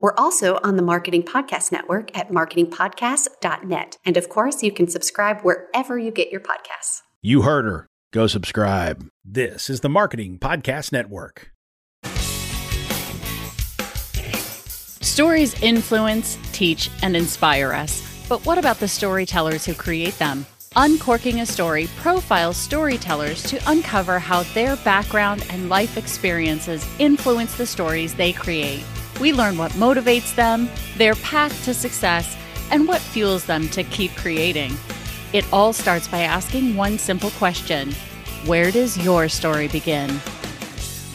We're also on the Marketing Podcast Network at marketingpodcast.net. And of course, you can subscribe wherever you get your podcasts. You heard her. Go subscribe. This is the Marketing Podcast Network. Stories influence, teach, and inspire us. But what about the storytellers who create them? Uncorking a Story profiles storytellers to uncover how their background and life experiences influence the stories they create. We learn what motivates them, their path to success, and what fuels them to keep creating. It all starts by asking one simple question Where does your story begin?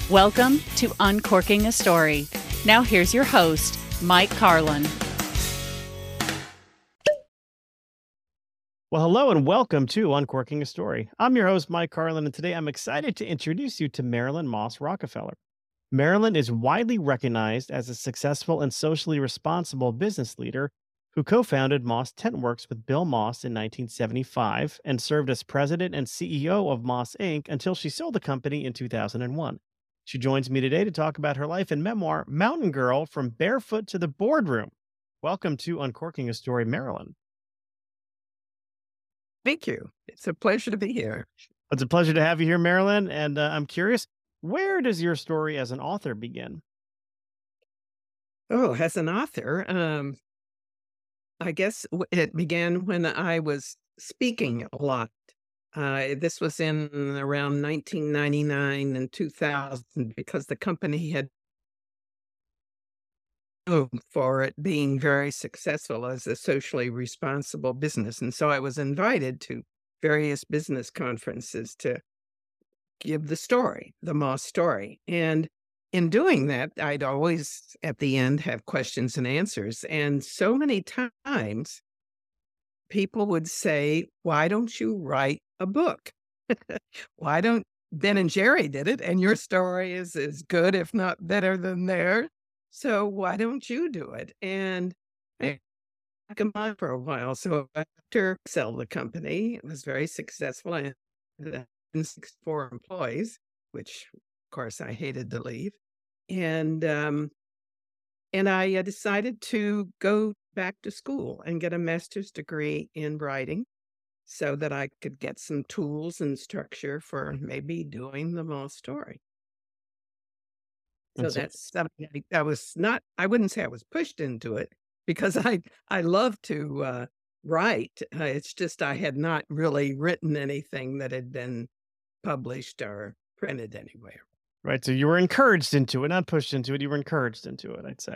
Welcome to Uncorking a Story. Now, here's your host, Mike Carlin. Well, hello and welcome to Uncorking a Story. I'm your host, Mike Carlin, and today I'm excited to introduce you to Marilyn Moss Rockefeller. Marilyn is widely recognized as a successful and socially responsible business leader who co founded Moss Tent Works with Bill Moss in 1975 and served as president and CEO of Moss Inc. until she sold the company in 2001. She joins me today to talk about her life and memoir, Mountain Girl From Barefoot to the Boardroom. Welcome to Uncorking a Story, Marilyn. Thank you. It's a pleasure to be here. It's a pleasure to have you here, Marilyn. And uh, I'm curious, where does your story as an author begin? Oh, as an author, um, I guess it began when I was speaking a lot. Uh, this was in around 1999 and 2000 because the company had for it being very successful as a socially responsible business. And so I was invited to various business conferences to give the story, the Moss story. And in doing that, I'd always at the end have questions and answers. And so many times people would say, Why don't you write a book? Why don't Ben and Jerry did it? And your story is as good, if not better than theirs. So why don't you do it? And I come on for a while. So after sell the company, it was very successful. I had four employees, which of course I hated to leave. And um, and I uh, decided to go back to school and get a master's degree in writing so that I could get some tools and structure for maybe doing the Moss story. So, so that's something I, I, was not, I wouldn't say I was pushed into it because I, I love to uh, write. Uh, it's just I had not really written anything that had been published or printed anywhere. Right. So you were encouraged into it, not pushed into it. You were encouraged into it, I'd say.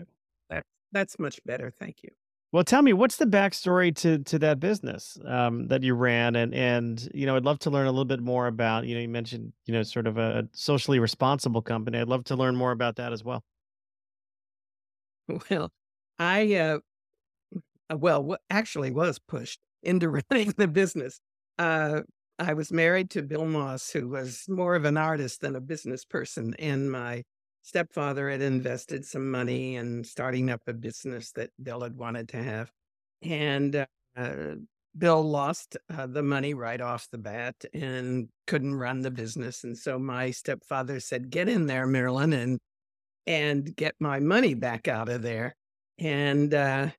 That, that's much better. Thank you. Well, tell me what's the backstory to to that business um, that you ran, and and you know I'd love to learn a little bit more about. You know, you mentioned you know sort of a socially responsible company. I'd love to learn more about that as well. Well, I uh, uh well actually was pushed into running the business. Uh, I was married to Bill Moss, who was more of an artist than a business person, and my stepfather had invested some money in starting up a business that Bill had wanted to have. And uh, Bill lost uh, the money right off the bat and couldn't run the business. And so my stepfather said, "Get in there, Marilyn, and and get my money back out of there." And uh,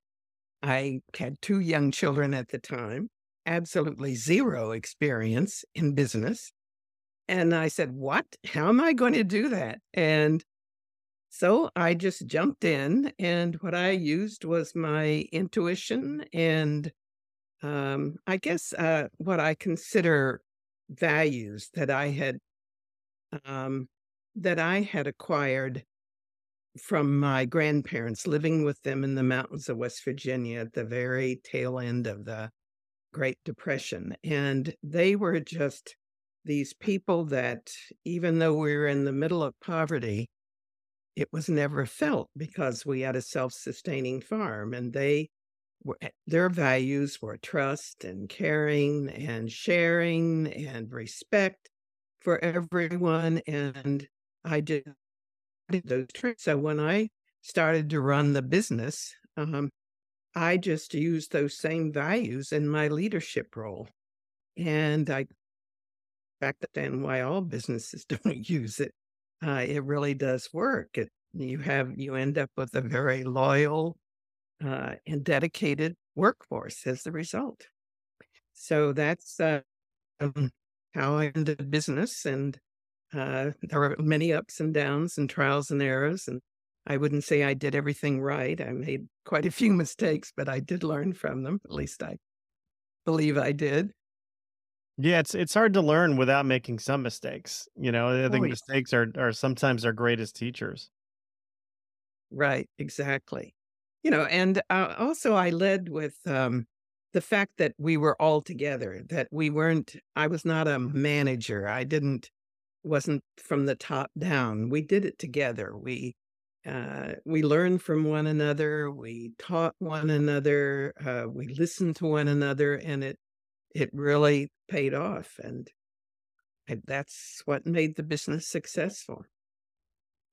I had two young children at the time, absolutely zero experience in business. And I said, What? How am I going to do that? And so I just jumped in, and what I used was my intuition and um, I guess uh, what I consider values that I had um, that I had acquired from my grandparents living with them in the mountains of West Virginia at the very tail end of the Great Depression. And they were just these people that, even though we were in the middle of poverty, it was never felt because we had a self sustaining farm and they were, their values were trust and caring and sharing and respect for everyone. And I did, those. So when I started to run the business, um, I just use those same values in my leadership role. And I back then why all businesses don't use it. Uh, it really does work. It, you have you end up with a very loyal uh, and dedicated workforce as the result. So that's uh, um, how I ended business, and uh, there were many ups and downs and trials and errors. And I wouldn't say I did everything right. I made quite a few mistakes, but I did learn from them. At least I believe I did. Yeah, it's it's hard to learn without making some mistakes. You know, I think Oh, yeah. mistakes are are sometimes our greatest teachers. Right, exactly. You know, and uh, also I led with um, the fact that we were all together, that we weren't, I was not a manager. I didn't, wasn't from the top down. We did it together. We, uh, we learned from one another. We taught one another. Uh, we listened to one another, and it, it really paid off. And, and that's what made the business successful.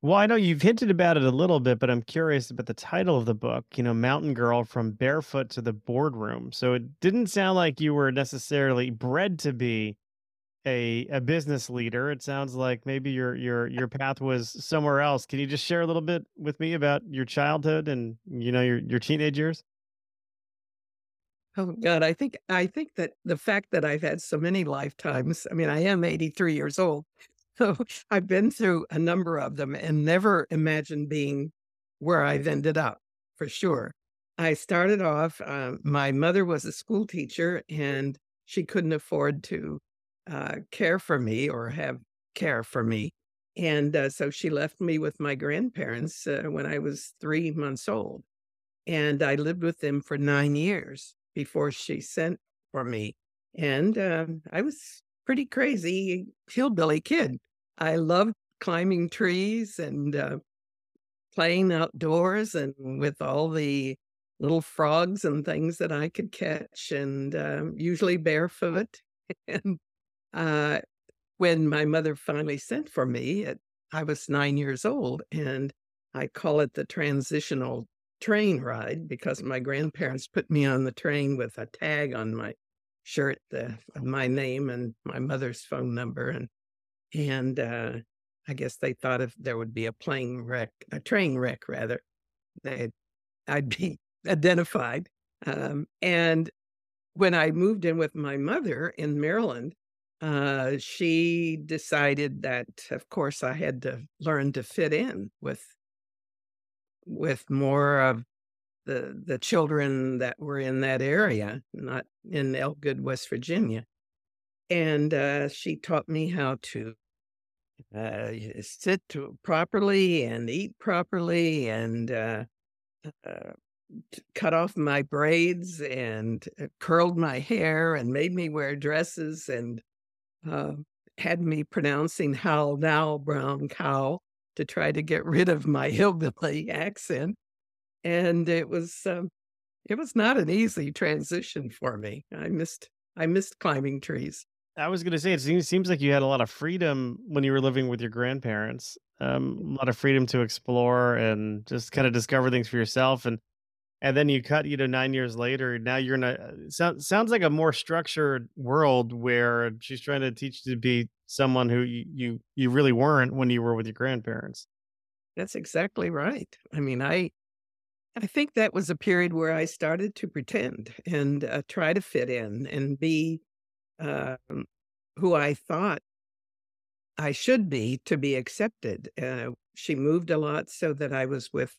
Well, I know you've hinted about it a little bit, but I'm curious about the title of the book, you know, Mountain Girl from Barefoot to the Boardroom. So it didn't sound like you were necessarily bred to be a a business leader. It sounds like maybe your your your path was somewhere else. Can you just share a little bit with me about your childhood and you know your your teenage years? Oh God, I think I think that the fact that I've had so many lifetimes, I mean, I am 83 years old. So I've been through a number of them and never imagined being where I've ended up for sure. I started off, uh, my mother was a school teacher and she couldn't afford to uh, care for me or have care for me. And uh, so she left me with my grandparents uh, when I was three months old. And I lived with them for nine years before she sent for me. And um, I was pretty crazy hillbilly kid. I loved climbing trees and uh, playing outdoors and with all the little frogs and things that I could catch, and um, usually barefoot. And uh, when my mother finally sent for me, I was nine years old, and I call it the transitional train ride because my grandparents put me on the train with a tag on my shirt, the, my name and my mother's phone number, and and uh, I guess they thought if there would be a plane wreck, a train wreck rather, they I'd be identified. Um, and when I moved in with my mother in Maryland, uh, she decided that, of course, I had to learn to fit in with with more of the the children that were in that area, not in Elgood, West Virginia. And uh, she taught me how to uh, sit to properly and eat properly and uh, uh, cut off my braids and uh, curled my hair and made me wear dresses and uh, had me pronouncing how now brown cow to try to get rid of my hillbilly accent. And it was um, it was not an easy transition for me. I missed I missed climbing trees. I was going to say it seems, seems like you had a lot of freedom when you were living with your grandparents. Um, a lot of freedom to explore and just kind of discover things for yourself. And and then you cut, you know, nine years later. Now you're in a sounds sounds like a more structured world where she's trying to teach you to be someone who you you, you really weren't when you were with your grandparents. That's exactly right. I mean, I I think that was a period where I started to pretend and uh, try to fit in and be um, who I thought I should be to be accepted. Uh, she moved a lot so that I was with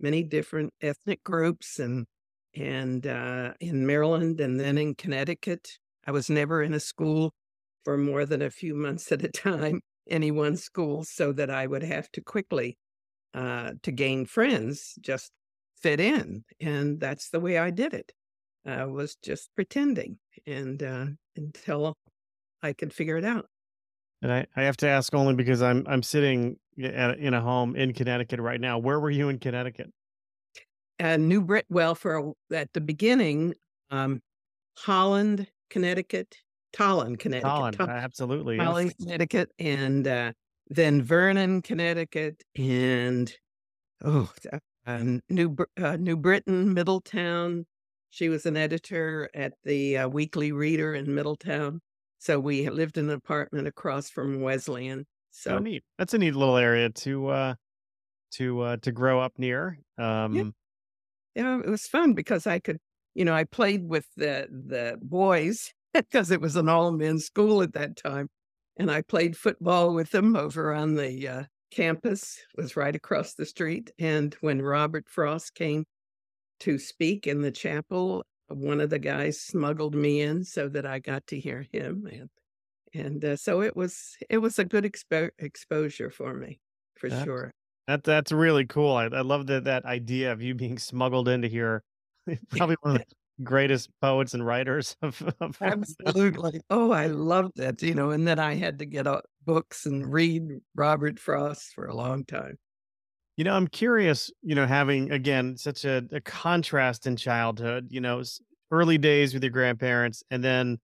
many different ethnic groups and and uh, in Maryland and then in Connecticut. I was never in a school for more than a few months at a time, any one school, so that I would have to quickly uh, to gain friends, just fit in, and that's the way I did it. I was just pretending, and uh, until I could figure it out. And I, I have to ask only because I'm I'm sitting at, in a home in Connecticut right now. Where were you in Connecticut? uh, New Brit. Well, for at the beginning, um, Holland, Connecticut, Tolland, Connecticut, absolutely. yes. Holland, Connecticut, and uh, then Vernon, Connecticut, and oh, uh, New uh, New Britain, Middletown. She was an editor at the uh, Weekly Reader in Middletown. So we lived in an apartment across from Wesleyan. So So neat. That's a neat little area to uh to uh to grow up near. Um yeah, it was fun because I could, you know, I played with the the boys because it was an all men's school at that time, and I played football with them over on the uh, campus. It was right across the street. And when Robert Frost came to speak in the chapel, one of the guys smuggled me in so that I got to hear him, and and uh, so it was it was a good expo- exposure for me for That's sure. that that's really cool. I, I love that that idea of you being smuggled into here. Probably one of the greatest poets and writers of, of Absolutely. Oh, I loved it, you know, and then I had to get out books and read Robert Frost for a long time. You know, I'm curious, you know, having again such a, a contrast in childhood, you know, early days with your grandparents and then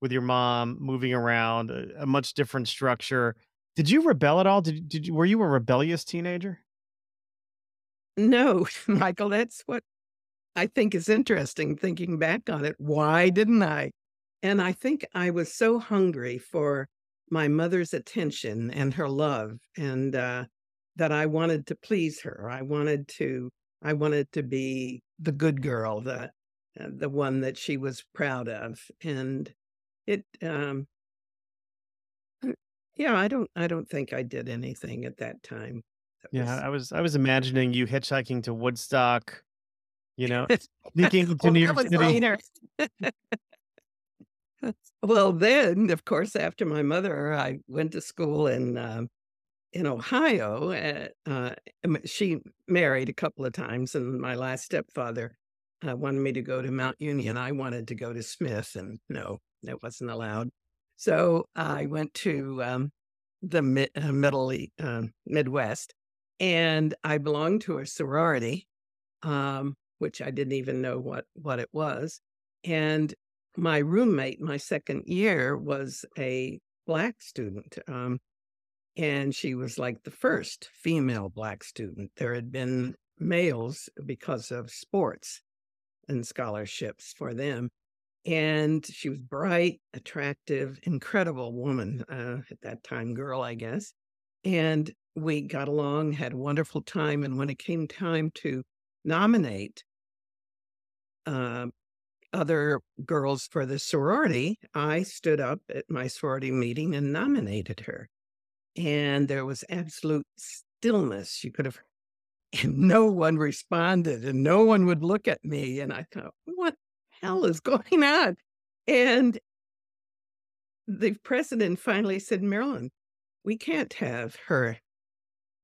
with your mom moving around, a, a much different structure. Did you rebel at all? Did, did you, were you a rebellious teenager? No, Michael, that's what I think is interesting thinking back on it. Why didn't I? And I think I was so hungry for my mother's attention and her love and uh that I wanted to please her. I wanted to I wanted to be the good girl, the uh, the one that she was proud of. And it um yeah, I don't I don't think I did anything at that time. that Yeah, was- I was I was imagining you hitchhiking to Woodstock, you know, sneaking into Oh, New York City. well, then, of course, after my mother, I went to school in um, in Ohio. Uh, uh, um, she married a couple of times, and my last stepfather uh, wanted me to go to Mount Union. I wanted to go to Smith, and no, that wasn't allowed. So I went to um, the mid, uh, middle um Midwest, and I belonged to a sorority. Um, which I didn't even know what what it was. And my roommate, my second year, was a black student, um, and she was like the first female black student. There had been males because of sports and scholarships for them. And she was bright, attractive, incredible woman uh, at that time, girl, I guess. And we got along, had a wonderful time. And when it came time to nominate um, other girls for the sorority, I stood up at my sorority meeting and nominated her. And there was absolute stillness. You could have, and no one responded, and no one would look at me. And I thought, what hell is going on? And the president finally said, Marilyn, we can't have her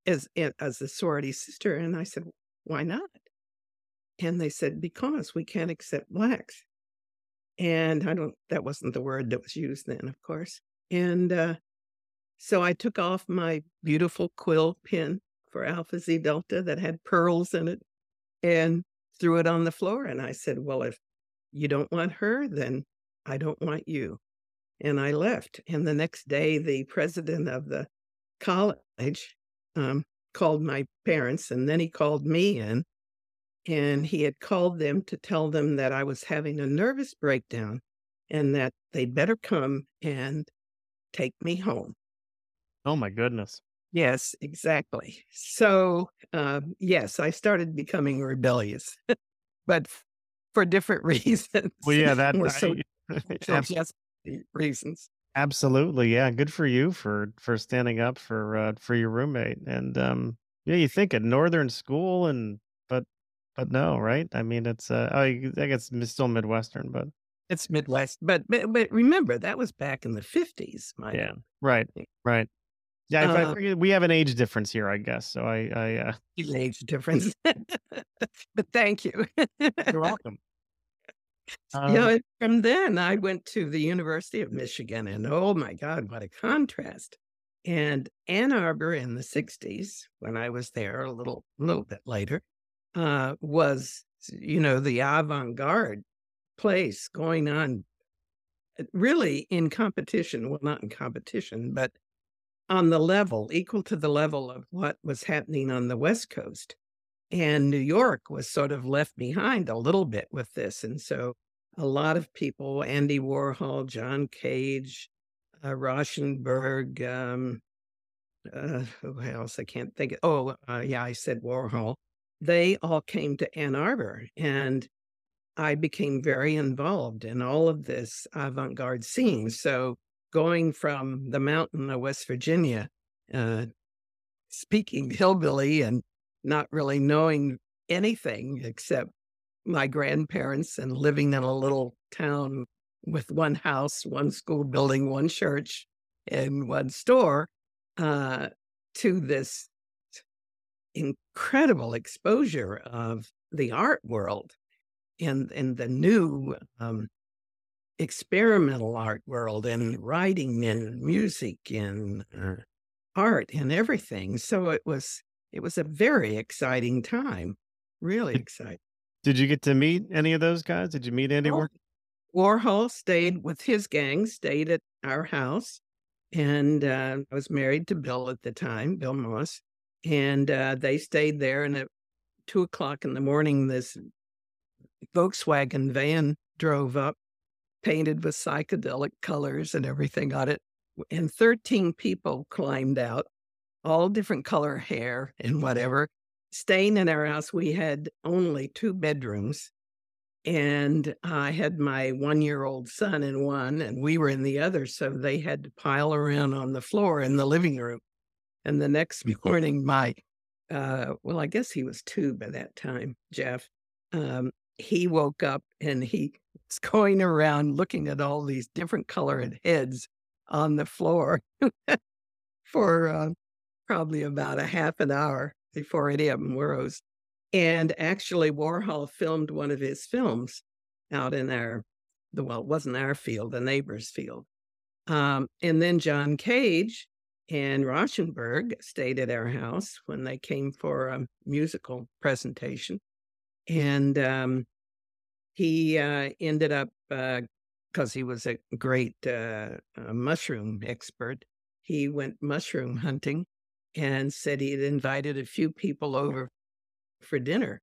as as a sorority sister. And I said, why not? And they said, because we can't accept blacks. And I don't, that wasn't the word that was used then, of course. And uh, so I took off my beautiful quill pin for Alpha Xi Delta that had pearls in it and threw it on the floor. And I said, well, if you don't want her, then I don't want you. And I left. And the next day, the president of the college um, called my parents and then he called me in and he had called them to tell them that I was having a nervous breakdown and that they'd better come and take me home. Oh my goodness. Yes, exactly. So, um, yes, I started becoming rebellious, but for different reasons. Well, yeah, that I- so, just reasons. absolutely, yeah. Good for you for for standing up for uh, for your roommate. And um, yeah, you think a northern school, and but but no, right? I mean, it's uh, I I guess it's still midwestern, but It's Midwest, but but, but remember that was back in the fifties. My yeah, right, right. Yeah, I- I Uh, forget- we have an age difference here, I guess. So I I uh, age difference. but thank you. you're welcome. Um, you know, from then I went to the University of Michigan, and oh my God, what a contrast! And Ann Arbor in the '60s, when I was there a little, little bit later, uh, was, you know, the avant garde place going on uh, really in competition. Well, not in competition, but on the level, equal to the level of what was happening on the West Coast. And New York was sort of left behind a little bit with this. And so a lot of people, Andy Warhol, John Cage, uh, Rauschenberg, um, uh, who else? I can't think. Of, oh, uh, yeah, I said Warhol. They all came to Ann Arbor, and I became very involved in all of this avant garde scene. So going from the mountain of West Virginia, uh, speaking hillbilly and not really knowing anything except my grandparents and living in a little town with one house, one school building, one church, and one store, uh, to this incredible exposure of the art world and and the new um, experimental art world and writing and music and uh, art and everything. So it was it was a very exciting time, really exciting. Did you get to meet any of those guys? Did you meet Andy Warhol? Warhol stayed with his gang, stayed at our house, and uh, I was married to Bill at the time, Bill Moss, and uh, they stayed there. And at two o'clock in the morning, this Volkswagen van drove up, painted with psychedelic colors and everything on it, and thirteen people climbed out, all different color hair and whatever, staying in our house, we had only two bedrooms. And I had my one year old son in one, and we were in the other. So they had to pile around on the floor in the living room. And the next morning, my, uh, well, I guess he was two by that time, Jeff. Um, he woke up and he was going around looking at all these different colored heads on the floor for uh, probably about a half an hour before any of them rose. And actually, Warhol filmed one of his films out in our, well, it wasn't our field, the neighbor's field. Um, and then John Cage and Rauschenberg stayed at our house when they came for a musical presentation. And um, he uh, ended up, because uh, he was a great uh, mushroom expert, he went mushroom hunting and said he had invited a few people over for dinner.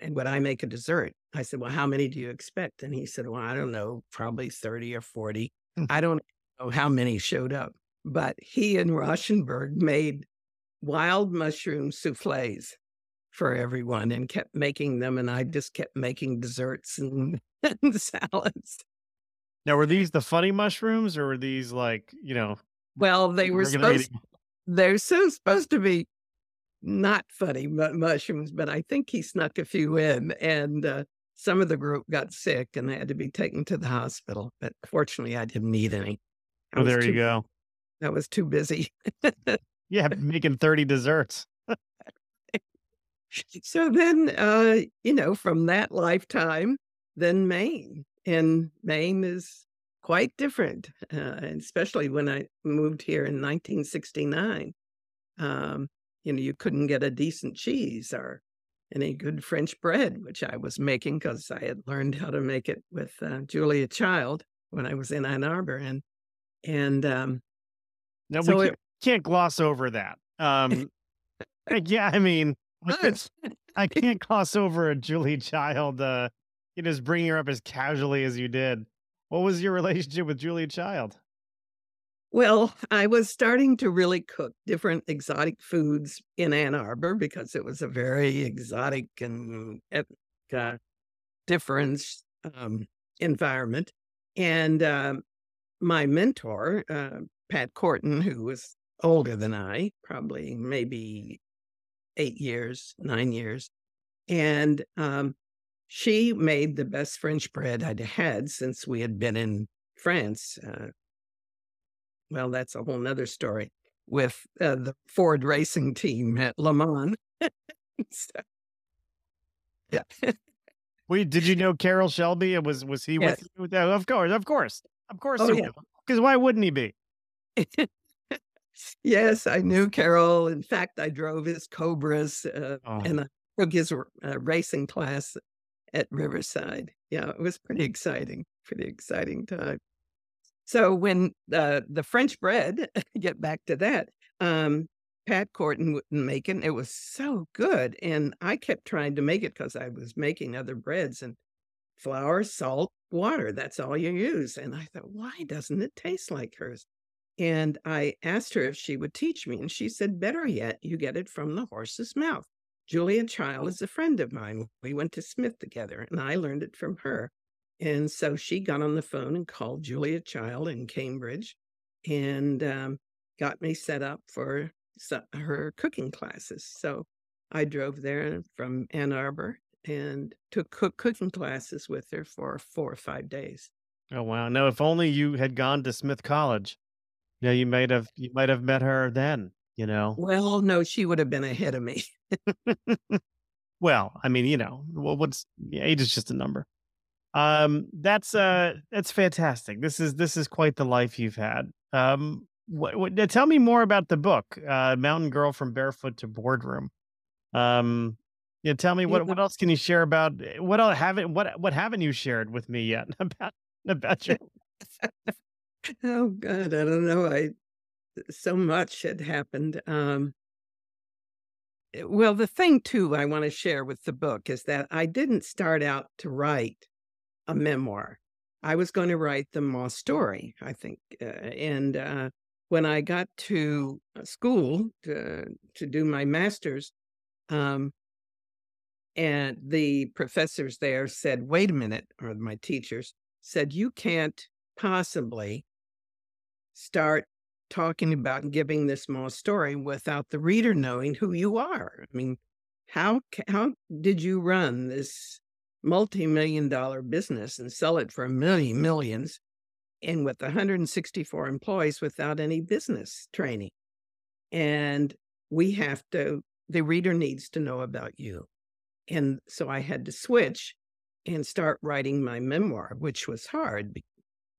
And would I make a dessert? I said, Well, how many do you expect? And he said, Well, I don't know, probably 30 or 40. Hmm. I don't know how many showed up, but he and Rauschenberg made wild mushroom souffles for everyone and kept making them. And I just kept making desserts and, and salads. Now, were these the funny mushrooms or were these like, you know, well, they were supposed they're so supposed to be not funny mushrooms, but I think he snuck a few in, and uh, some of the group got sick and they had to be taken to the hospital. But fortunately, I didn't need any. I oh, there too, you go. That was too busy. yeah, making thirty desserts. so then, uh, you know, from that lifetime, then Maine, and Maine is quite different, uh, especially when I moved here in 1969. Um, you know, you couldn't get a decent cheese or any good French bread, which I was making because I had learned how to make it with uh, Julia Child when I was in Ann Arbor, and and um, now so we can't, it, can't, gloss over that. Um, yeah, I mean, I can't gloss over a Julie Child. Uh, you just bringing her up as casually as you did. What was your relationship with Julia Child? Well, I was starting to really cook different exotic foods in Ann Arbor because it was a very exotic and uh, different um, environment. And uh, my mentor, uh, Pat Corton, who was older than I, probably maybe eight years, nine years, and um, she made the best French bread I'd had since we had been in France. Uh, well, that's a whole nother story with uh, the Ford racing team at Le Mans. so, yeah. Wait, did you know Carroll Shelby? Was was he yes. with you? Of course, of course, of course. Because oh, yeah. why wouldn't he be? yes, I knew Carroll. In fact, I drove his Cobras, uh, oh. and took his uh, racing class at Riverside. Yeah, it was pretty exciting, pretty exciting time. So when uh, the French bread, get back to that, um, Pat Corton wouldn't make it. It was so good. And I kept trying to make it because I was making other breads and flour, salt, water. That's all you use. And I thought, why doesn't it taste like hers? And I asked her if she would teach me. And she said, better yet, you get it from the horse's mouth. Julia Child is a friend of mine. We went to Smith together and I learned it from her. And so she got on the phone and called Julia Child in Cambridge and um, got me set up for her cooking classes. So I drove there from Ann Arbor and took cook cooking classes with her for four or five days. Oh wow! Now, if only you had gone to Smith College, you know, you might have you might have met her then. You know. Well, no, she would have been ahead of me. well, I mean, you know, well, what's yeah, age is just a number. Um, that's uh, that's fantastic. This is this is quite the life you've had. Um, what, what tell me more about the book, uh, Mountain Girl from Barefoot to Boardroom. Um, yeah, tell me what, what else can you share about eh, what else haven't what what haven't you shared with me yet about about your oh god i don't know i so much had happened um eh, well the thing too i want to share with the book is that i didn't start out to write a memoir. I was going to write the moss story i think uh, and uh, when i got to uh, school to, to do my master's um, and the professors there said, wait a minute, or my teachers said, you can't possibly start talking about giving this small story without the reader knowing who you are. I mean, how how did you run this multi-million dollar business and sell it for a million millions and with 164 employees without any business training? And we have to the reader needs to know about you. And so I had to switch and start writing my memoir, which was hard.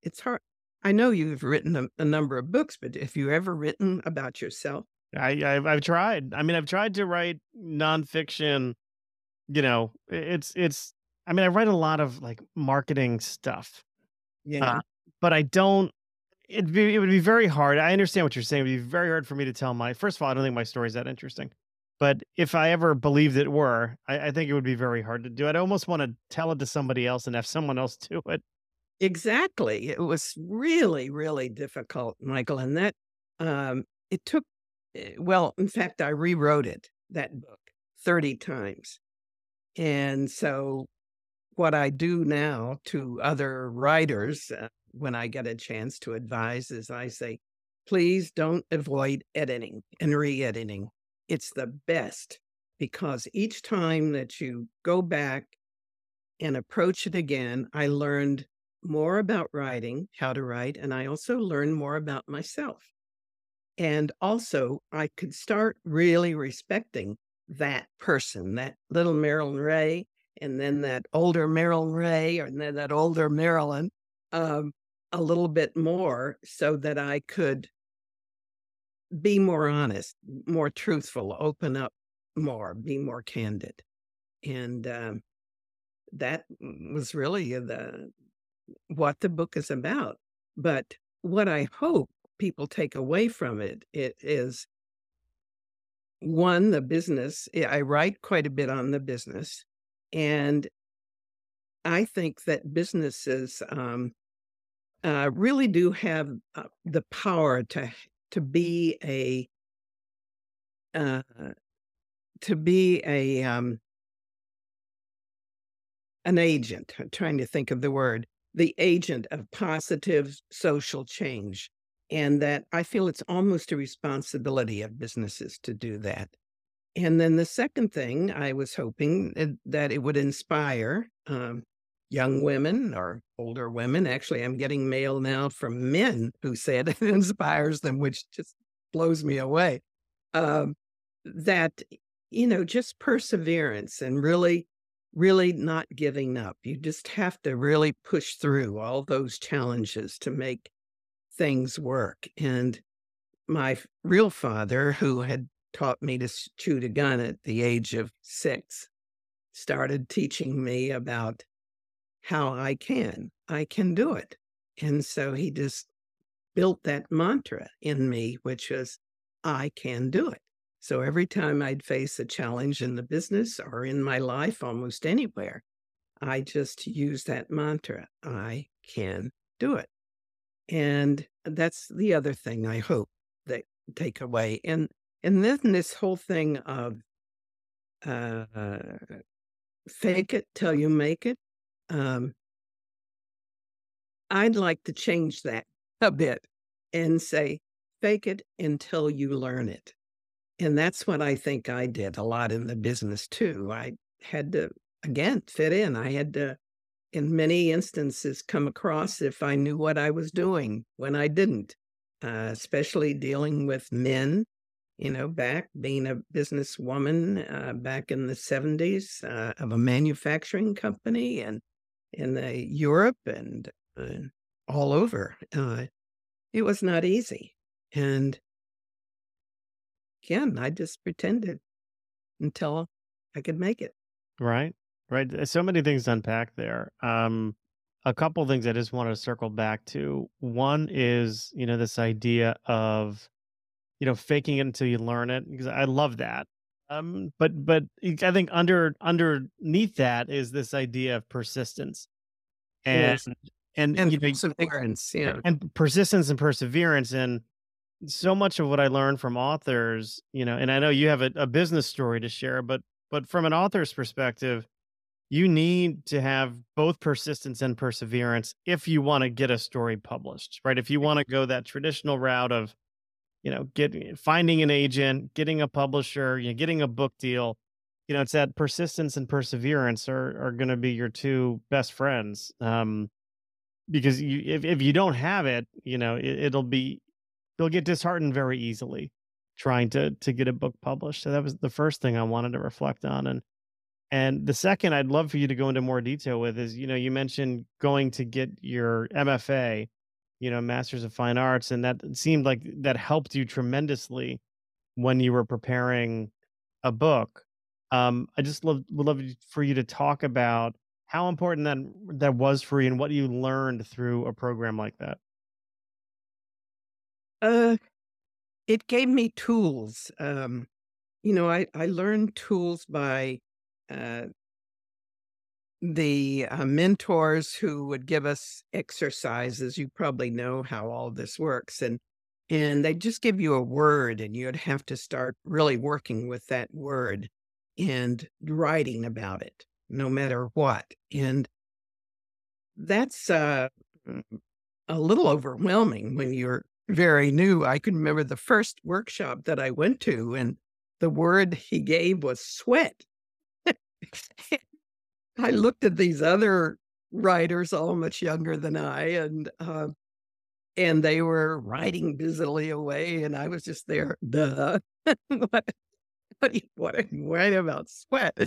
It's hard. I know you've written a, a number of books, but have you ever written about yourself? I, I've, I've tried. I mean, I've tried to write nonfiction. You know, it's it's. I mean, I write a lot of like marketing stuff. Yeah, uh, but I don't. It'd be it would be very hard. I understand what you're saying. It would be very hard for me to tell my. First of all, I don't think my story is that interesting. But if I ever believed it were, I, I think it would be very hard to do. I'd almost want to tell it to somebody else and have someone else do it. Exactly. It was really, really difficult, Michael. And that um, it took, eh, well, in fact, I rewrote it, that book, 30 times. And so what I do now to other writers uh, when I get a chance to advise is I say, please don't avoid editing and re editing it's the best because each time that you go back and approach it again, I learned more about writing, how to write, and I also learned more about myself. And also, I could start really respecting that person, that little Marilyn Ray, and then that older Marilyn Ray, and then that older Marilyn, um, a little bit more so that I could be more honest, more truthful, open up more, be more candid. And um, that was really the what the book is about. But what I hope people take away from it, it is one, the business. I write quite a bit on the business. And I think that businesses um, uh, really do have uh, the power to to be a uh, to be a um, an agent. I'm trying to think of the word, the agent of positive social change, and that I feel it's almost a responsibility of businesses to do that. And then the second thing I was hoping that it would inspire um, young women or older women. Actually, I'm getting mail now from men who said it inspires them, which just blows me away. Um, that, you know, just perseverance and really, really not giving up. You just have to really push through all those challenges to make things work. And my real father, who had taught me to shoot a gun at the age of six, started teaching me about how I can. I can do it. And so he just built that mantra in me, which was, I can do it. So every time I'd face a challenge in the business or in my life, almost anywhere, I just use that mantra I can do it. And that's the other thing I hope that take away. And and then this whole thing of uh, fake it till you make it. Um, I'd like to change that a bit and say, fake it until you learn it. And that's what I think I did a lot in the business too. I had to, again, fit in. I had to, in many instances, come across if I knew what I was doing when I didn't, uh, especially dealing with men you know, back being a businesswoman uh, back in the 70s uh, of a manufacturing company and in uh, Europe and all over. Uh, it was not easy. And again, I just pretended until I could make it. Right. Right. So many things to unpack there. Um, a couple things I just want to circle back to. One is, you know, this idea of you know, faking it until you learn it because I love that. Um, but but I think under underneath that is this idea of persistence, and yes. and, and you know, perseverance, yeah, and persistence and perseverance, and so much of what I learned from authors, you know, and I know you have a, a business story to share, but but from an author's perspective, you need to have both persistence and perseverance if you want to get a story published, right? If you want to go that traditional route of you know, getting finding an agent, getting a publisher, you know, getting a book deal. You know, it's that persistence and perseverance are are going to be your two best friends. Um, because you, if if you don't have it, you know, it, it'll be you'll get disheartened very easily trying to to get a book published. So that was the first thing I wanted to reflect on, and and the second I'd love for you to go into more detail with is, you know, you mentioned going to get your MFA you know, Masters of Fine Arts, and that seemed like that helped you tremendously when you were preparing a book. Um, I just love would love for you to talk about how important that that was for you and what you learned through a program like that. Uh, it gave me tools. Um, you know, I I learned tools by uh, the uh, mentors who would give us exercises. You probably know how all this works. And and they just give you a word and you'd have to start really working with that word and writing about it no matter what and that's uh, mm, a little overwhelming when you're very new i can remember the first workshop that i went to and the word he gave was sweat I looked at these other writers, all much younger than I, and uh, and they were writing busily away, and I was just there. Duh. what, what, what are you about sweat?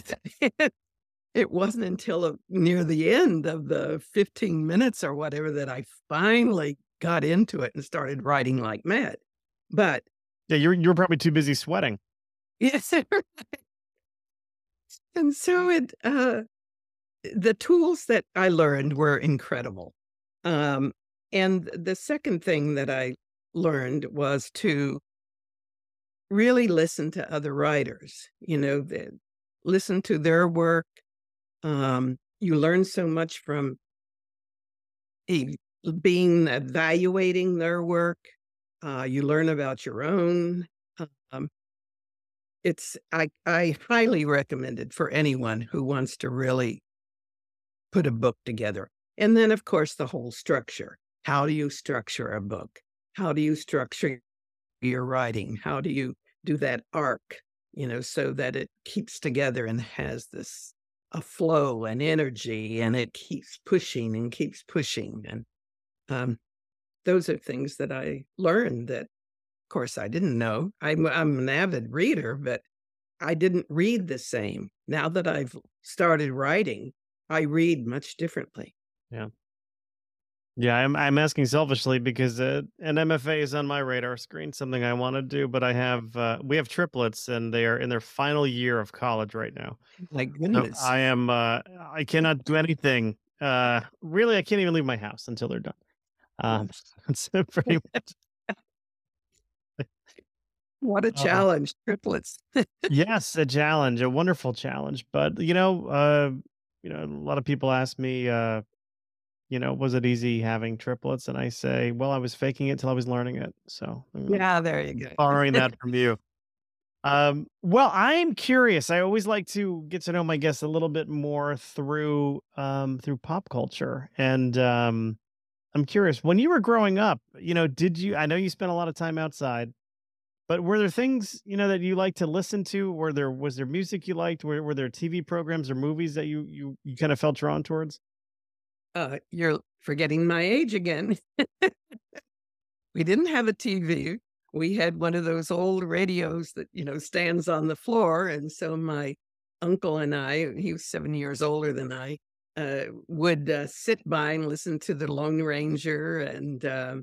it wasn't until a, near the end of the 15 minutes or whatever that I finally got into it and started writing like mad. But yeah, you're you're probably too busy sweating. Yes. and so it uh the tools that I learned were incredible. Um, and the second thing that I learned was to really listen to other writers, you know, the, listen to their work. Um, you learn so much from a, being evaluating their work. Uh, you learn about your own. Um, it's I I highly recommend it for anyone who wants to really put a book together. And then, of course, the whole structure. How do you structure a book? How do you structure your writing? How do you do that arc, you know, so that it keeps together and has this a flow and energy and it keeps pushing and keeps pushing. And um, those are things that I learned that, of course, I didn't know. I'm, I'm an avid reader, but I didn't read the same. Now that I've started writing, I read much differently. Yeah. Yeah, I'm I'm asking selfishly because uh, an MFA is on my radar screen, something I want to do, but I have uh, we have triplets and they are in their final year of college right now. My So goodness. I am uh, I cannot do anything. Uh, really, I can't even leave my house until they're done. Um, so pretty much. What a Uh, challenge, triplets. yes, a challenge, a wonderful challenge. But you know, uh, you know, a lot of people ask me, uh, you know, was it easy having triplets? And I say, well, I was faking it till I was learning it. So Yeah, there you go. borrowing that from you. Um, well, I'm curious. I always like to get to know my guests a little bit more through um, through pop culture, and um, I'm curious. When you were growing up, you know, did you? I know you spent a lot of time outside, but were there things you know that you liked to listen to? Were there was there music you liked? Were were there TV programs or movies that you you you kind of felt drawn towards? Uh, you're forgetting my age again. we didn't have a TV. We had one of those old radios that, you know, stands on the floor. And so my uncle and I, he was seven years older than I, uh, would uh, sit by and listen to the Lone Ranger and um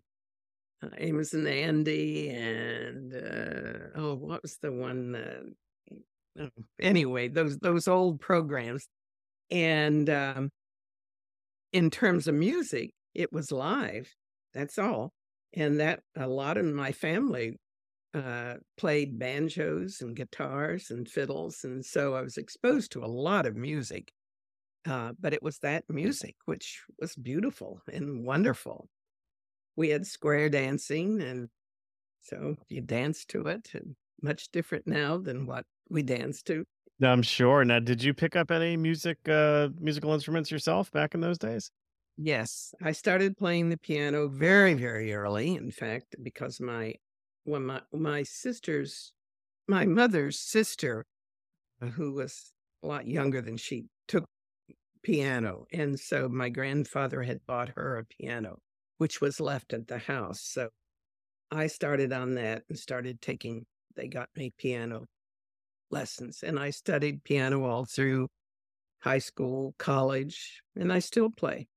uh, Amos and Andy and uh, oh, what was the one? Uh, oh, anyway, those those old programs. And um, in terms of music, it was live. That's all. And that a lot of my family uh, played banjos and guitars and fiddles. And so I was exposed to a lot of music. Uh, but it was that music which was beautiful and wonderful. We had square dancing, and so you dance to it, and much different now than what we danced to. I'm sure. Now, did you pick up any music, uh, musical instruments yourself back in those days? Yes, I started playing the piano very, very early. In fact, because my when my my sister's my mother's sister, who was a lot younger than she, piano, and so my grandfather had bought her a piano, which was left at the house. So I started on that and started taking. They got me piano lessons, and I studied piano all through high school, college, and I still play.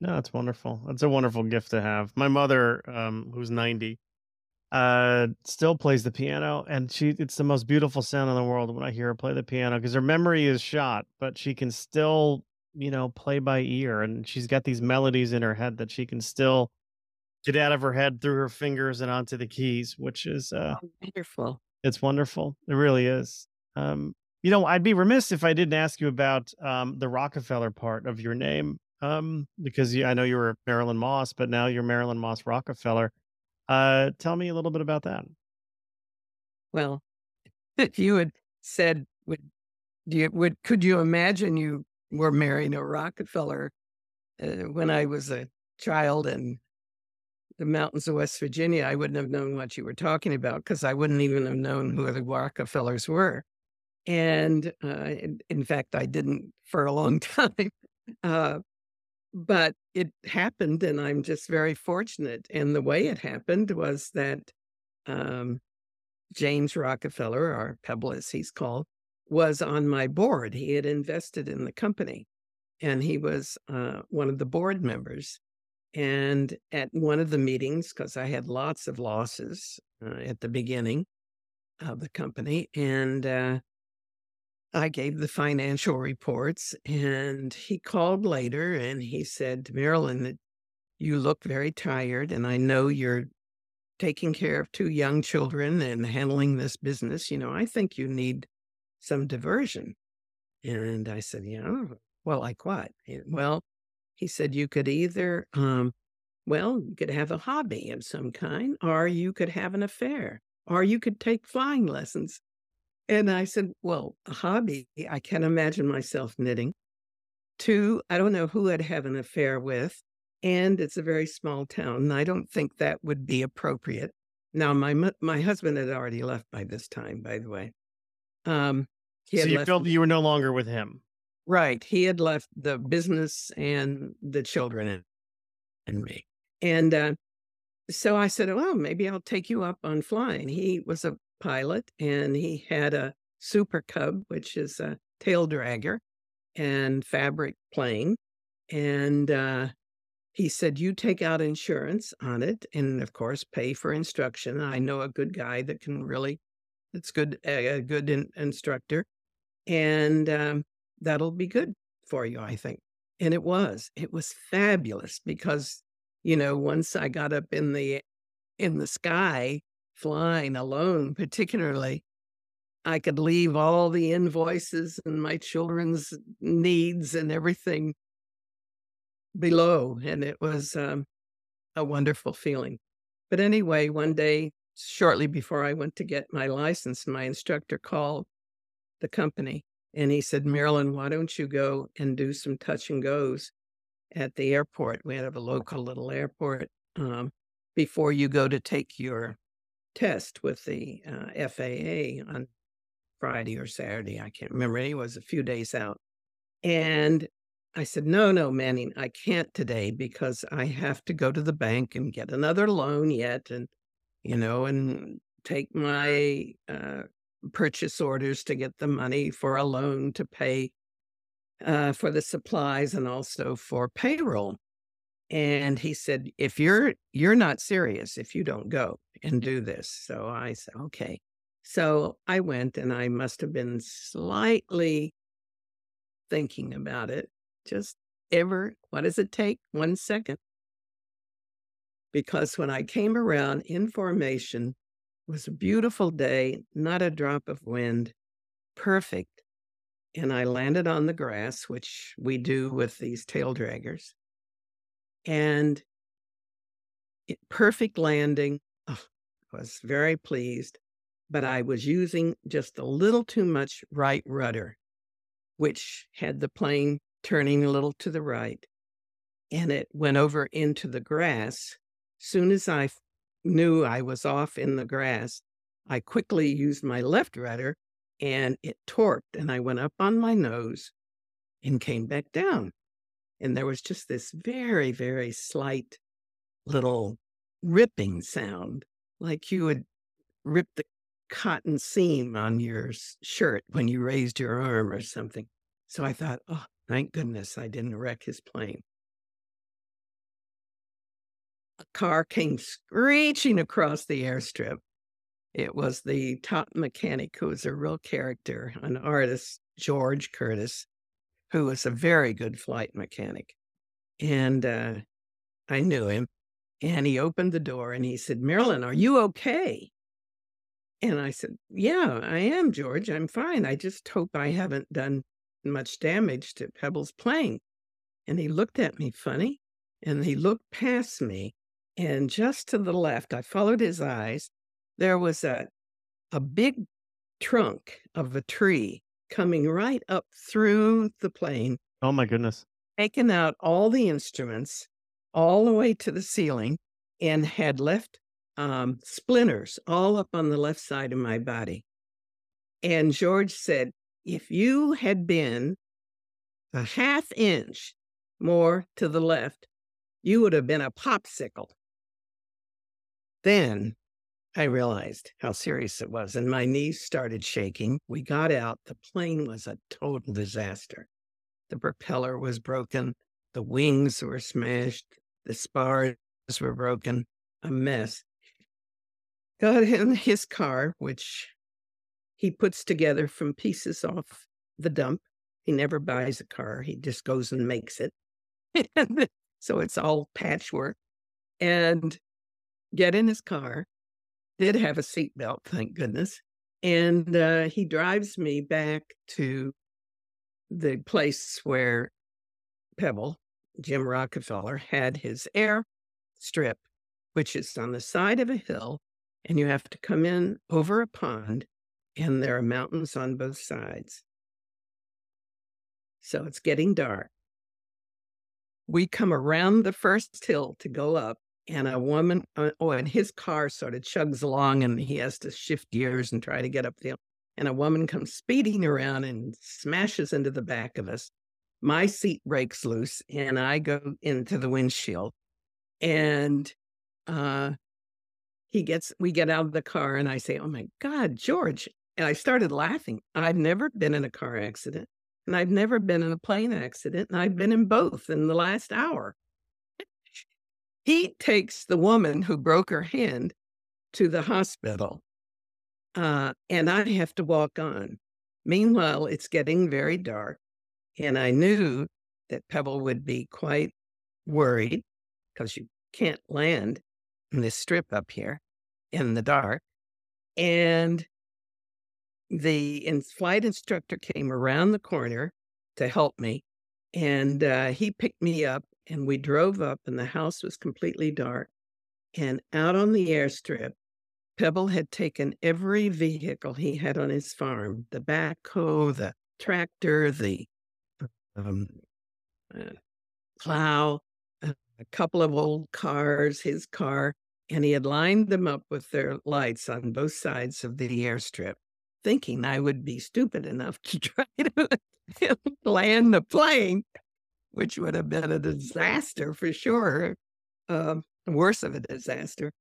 No, that's wonderful. That's a wonderful gift to have. My mother, um, who's 90, uh, still plays the piano, and she it's the most beautiful sound in the world when I hear her play the piano because her memory is shot, but she can still, you know, play by ear, and she's got these melodies in her head that she can still get out of her head through her fingers and onto the keys, which is uh Wonderful. it's wonderful. It really is. Um, you know, I'd be remiss if I didn't ask you about um, the Rockefeller part of your name, um, because you, I know you were Marilyn Moss, but now you're Marilyn Moss Rockefeller. Uh, tell me a little bit about that. Well, if you had said, would do you would could you imagine you were marrying a Rockefeller uh, when I was a child in the mountains of West Virginia? I wouldn't have known what you were talking about because I wouldn't even have known who the Rockefellers were. And uh, in, fact, I didn't for a long time. Uh, but it happened, and I'm just very fortunate. And the way it happened was that um, James Rockefeller, or Pebble as he's called, was on my board. He had invested in the company and he was uh, one of the board members. And at one of the meetings, because I had lots of losses uh, at the beginning of the company, and uh, I gave the financial reports, and he called later and he said, Marilyn, you look very tired, and I know you're taking care of two young children and handling this business, you know, I think you need some diversion. And I said, Yeah, well, like what? "Eh, Well, he said, You could either, um, well, you could have a hobby of some kind, or you could have an affair, or you could take flying lessons. And I said, Well, a hobby, I can't imagine myself knitting. Two, I don't know who I'd have an affair with. And it's a very small town. And I don't think that would be appropriate. Now, my my husband had already left by this time, by the way. Um, he So you felt you were no longer with him. right. He had left the business and the children and, and me. And uh, so I said, Well, maybe I'll take you up on flying. He was a pilot and he had a Super Cub, which is a tail dragger and fabric plane. And uh, he said, You take out insurance on it and, of course, pay for instruction. I know a good guy that can really, it's good, a good in, instructor. And um, that'll be good for you, I think. And it was, it was fabulous because, you know, once I got up in the, in the sky flying alone, particularly, I could leave all the invoices and my children's needs and everything below. And it was um, a wonderful feeling. But anyway, one day, shortly before I went to get my license, my instructor called the company and he said, Marilyn, why don't you go and do some touch and goes at the airport? We have a local little airport um, before you go to take your test with the uh, FAA on Friday or Saturday. I can't remember. It was a few days out. And I said, no, no, Manning, I can't today because I have to go to the bank and get another loan yet and, you know, and take my uh, purchase orders to get the money for a loan to pay uh, for the supplies and also for payroll. And he said, if you're, you're not serious if you don't go and do this. So I said, okay. So I went and I must have been slightly thinking about it just ever, what does it take? One second. Because when I came around in formation, it was a beautiful day, not a drop of wind, perfect. And I landed on the grass, which we do with these tail draggers. And it, perfect landing. Oh, I was very pleased, but I was using just a little too much right rudder, which had the plane turning a little to the right, and it went over into the grass. Soon as I knew I was off in the grass, I quickly used my left rudder and it torqued, and I went up on my nose and came back down. And there was just this very, very slight little ripping sound, like you would rip the cotton seam on your shirt when you raised your arm or something. So I thought, oh, Thank goodness I didn't wreck his plane. Car came screeching across the airstrip. It was the top mechanic who was a real character, an artist, George Curtis, who was a very good flight mechanic. And uh, I knew him. And he opened the door and he said, Marilyn, are you okay? And I said, Yeah, I am, George. I'm fine. I just hope I haven't done much damage to Pebble's plane. And he looked at me funny and he looked past me. And just to the left, I followed his eyes. There was a, a big trunk of a tree coming right up through the plane. Oh, my goodness. Taken out all the instruments all the way to the ceiling and had left um, splinters all up on the left side of my body. And George said, if you had been a half inch more to the left, you would have been a popsicle. Then I realized how serious it was, and my knees started shaking. We got out. The plane was a total disaster. The propeller was broken, the wings were smashed, the spars were broken, a mess. Got in his car, which he puts together from pieces off the dump. He never buys a car, he just goes and makes it. so it's all patchwork. And get in his car, did have a seatbelt, thank goodness. And uh, he drives me back to the place where Pebble, Jim Rockefeller, had his air strip, which is on the side of a hill. And you have to come in over a pond and there are mountains on both sides. So it's getting dark. We come around the first hill to go up, and a woman, uh, oh, and his car sort of chugs along, and he has to shift gears and try to get up the. And a woman comes speeding around and smashes into the back of us. My seat breaks loose, and I go into the windshield. And uh, he gets, we get out of the car, and I say, "Oh my God, George, and I started laughing. I've never been in a car accident and I've never been in a plane accident. And I've been in both in the last hour. He takes the woman who broke her hand to the hospital, uh, and I have to walk on. Meanwhile, it's getting very dark, and I knew that Pebble would be quite worried because you can't land in this strip up here in the dark. And the in flight instructor came around the corner to help me, and uh, he picked me up, and we drove up, and the house was completely dark. And out on the airstrip, Pebble had taken every vehicle he had on his farm the backhoe, the tractor, the um, uh, plow, uh, a couple of old cars, his car, and he had lined them up with their lights on both sides of the airstrip, thinking I would be stupid enough to try to land the plane, which would have been a disaster for sure, um, worse of a disaster.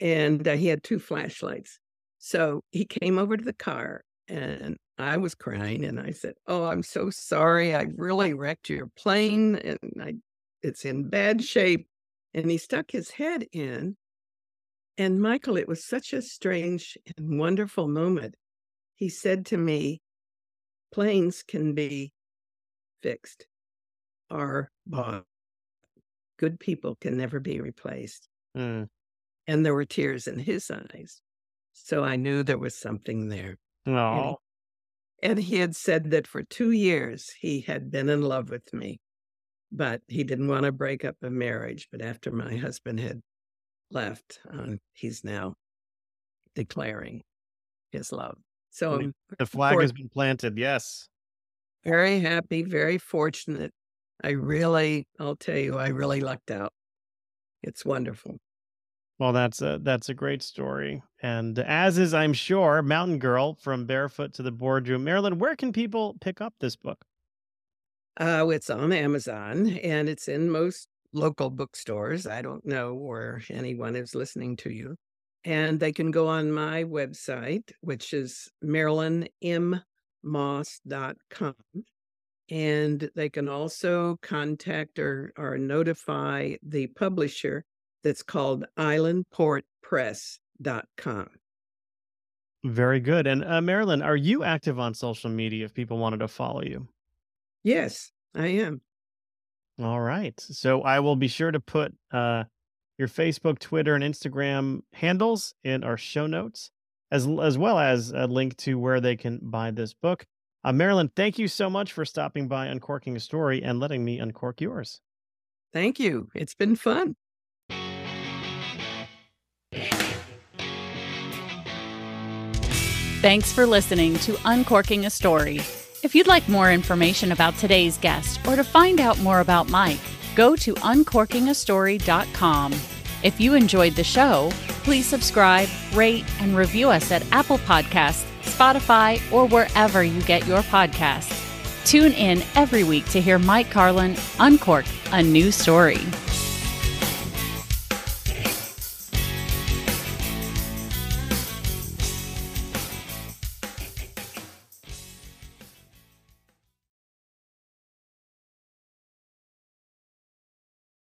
And uh, he had two flashlights. So he came over to the car and I was crying and I said, Oh, I'm so sorry. I really wrecked your plane and I, it's in bad shape. And he stuck his head in and Michael, it was such a strange and wonderful moment. He said to me, planes can be fixed or bought. Good people can never be replaced. Mm. And there were tears in his eyes. So I knew there was something there. Oh. And he had said that for two years he had been in love with me, but he didn't want to break up a marriage. But after my husband had left. Uh, he's now declaring his love. So the flag has been planted. Yes. very happy, very fortunate. I really, I'll tell you, I really lucked out. It's wonderful. Well, that's a that's a great story, and as is, I'm sure, Mountain Girl from Barefoot to the Boardroom, Marilyn. Where can people pick up this book? Uh, it's on Amazon and it's in most local bookstores. I don't know where anyone is listening to you. And they can go on my website, which is marilynmmoss.com. And they can also contact or, or notify the publisher that's called islandportpress.com. Very good. And uh, Marilyn, are you active on social media if people wanted to follow you? Yes, I am. All right. So I will be sure to put uh, your Facebook, Twitter, and Instagram handles in our show notes, as as well as a link to where they can buy this book. Uh, Marilyn, thank you so much for stopping by Uncorking a Story and letting me uncork yours. Thank you. It's been fun. Thanks for listening to Uncorking a Story. If you'd like more information about today's guest or to find out more about Mike, go to uncorkingastory.com. If you enjoyed the show, please subscribe, rate, and review us at Apple Podcasts, Spotify, or wherever you get your podcasts. Tune in every week to hear Mike Carlin uncork a new story.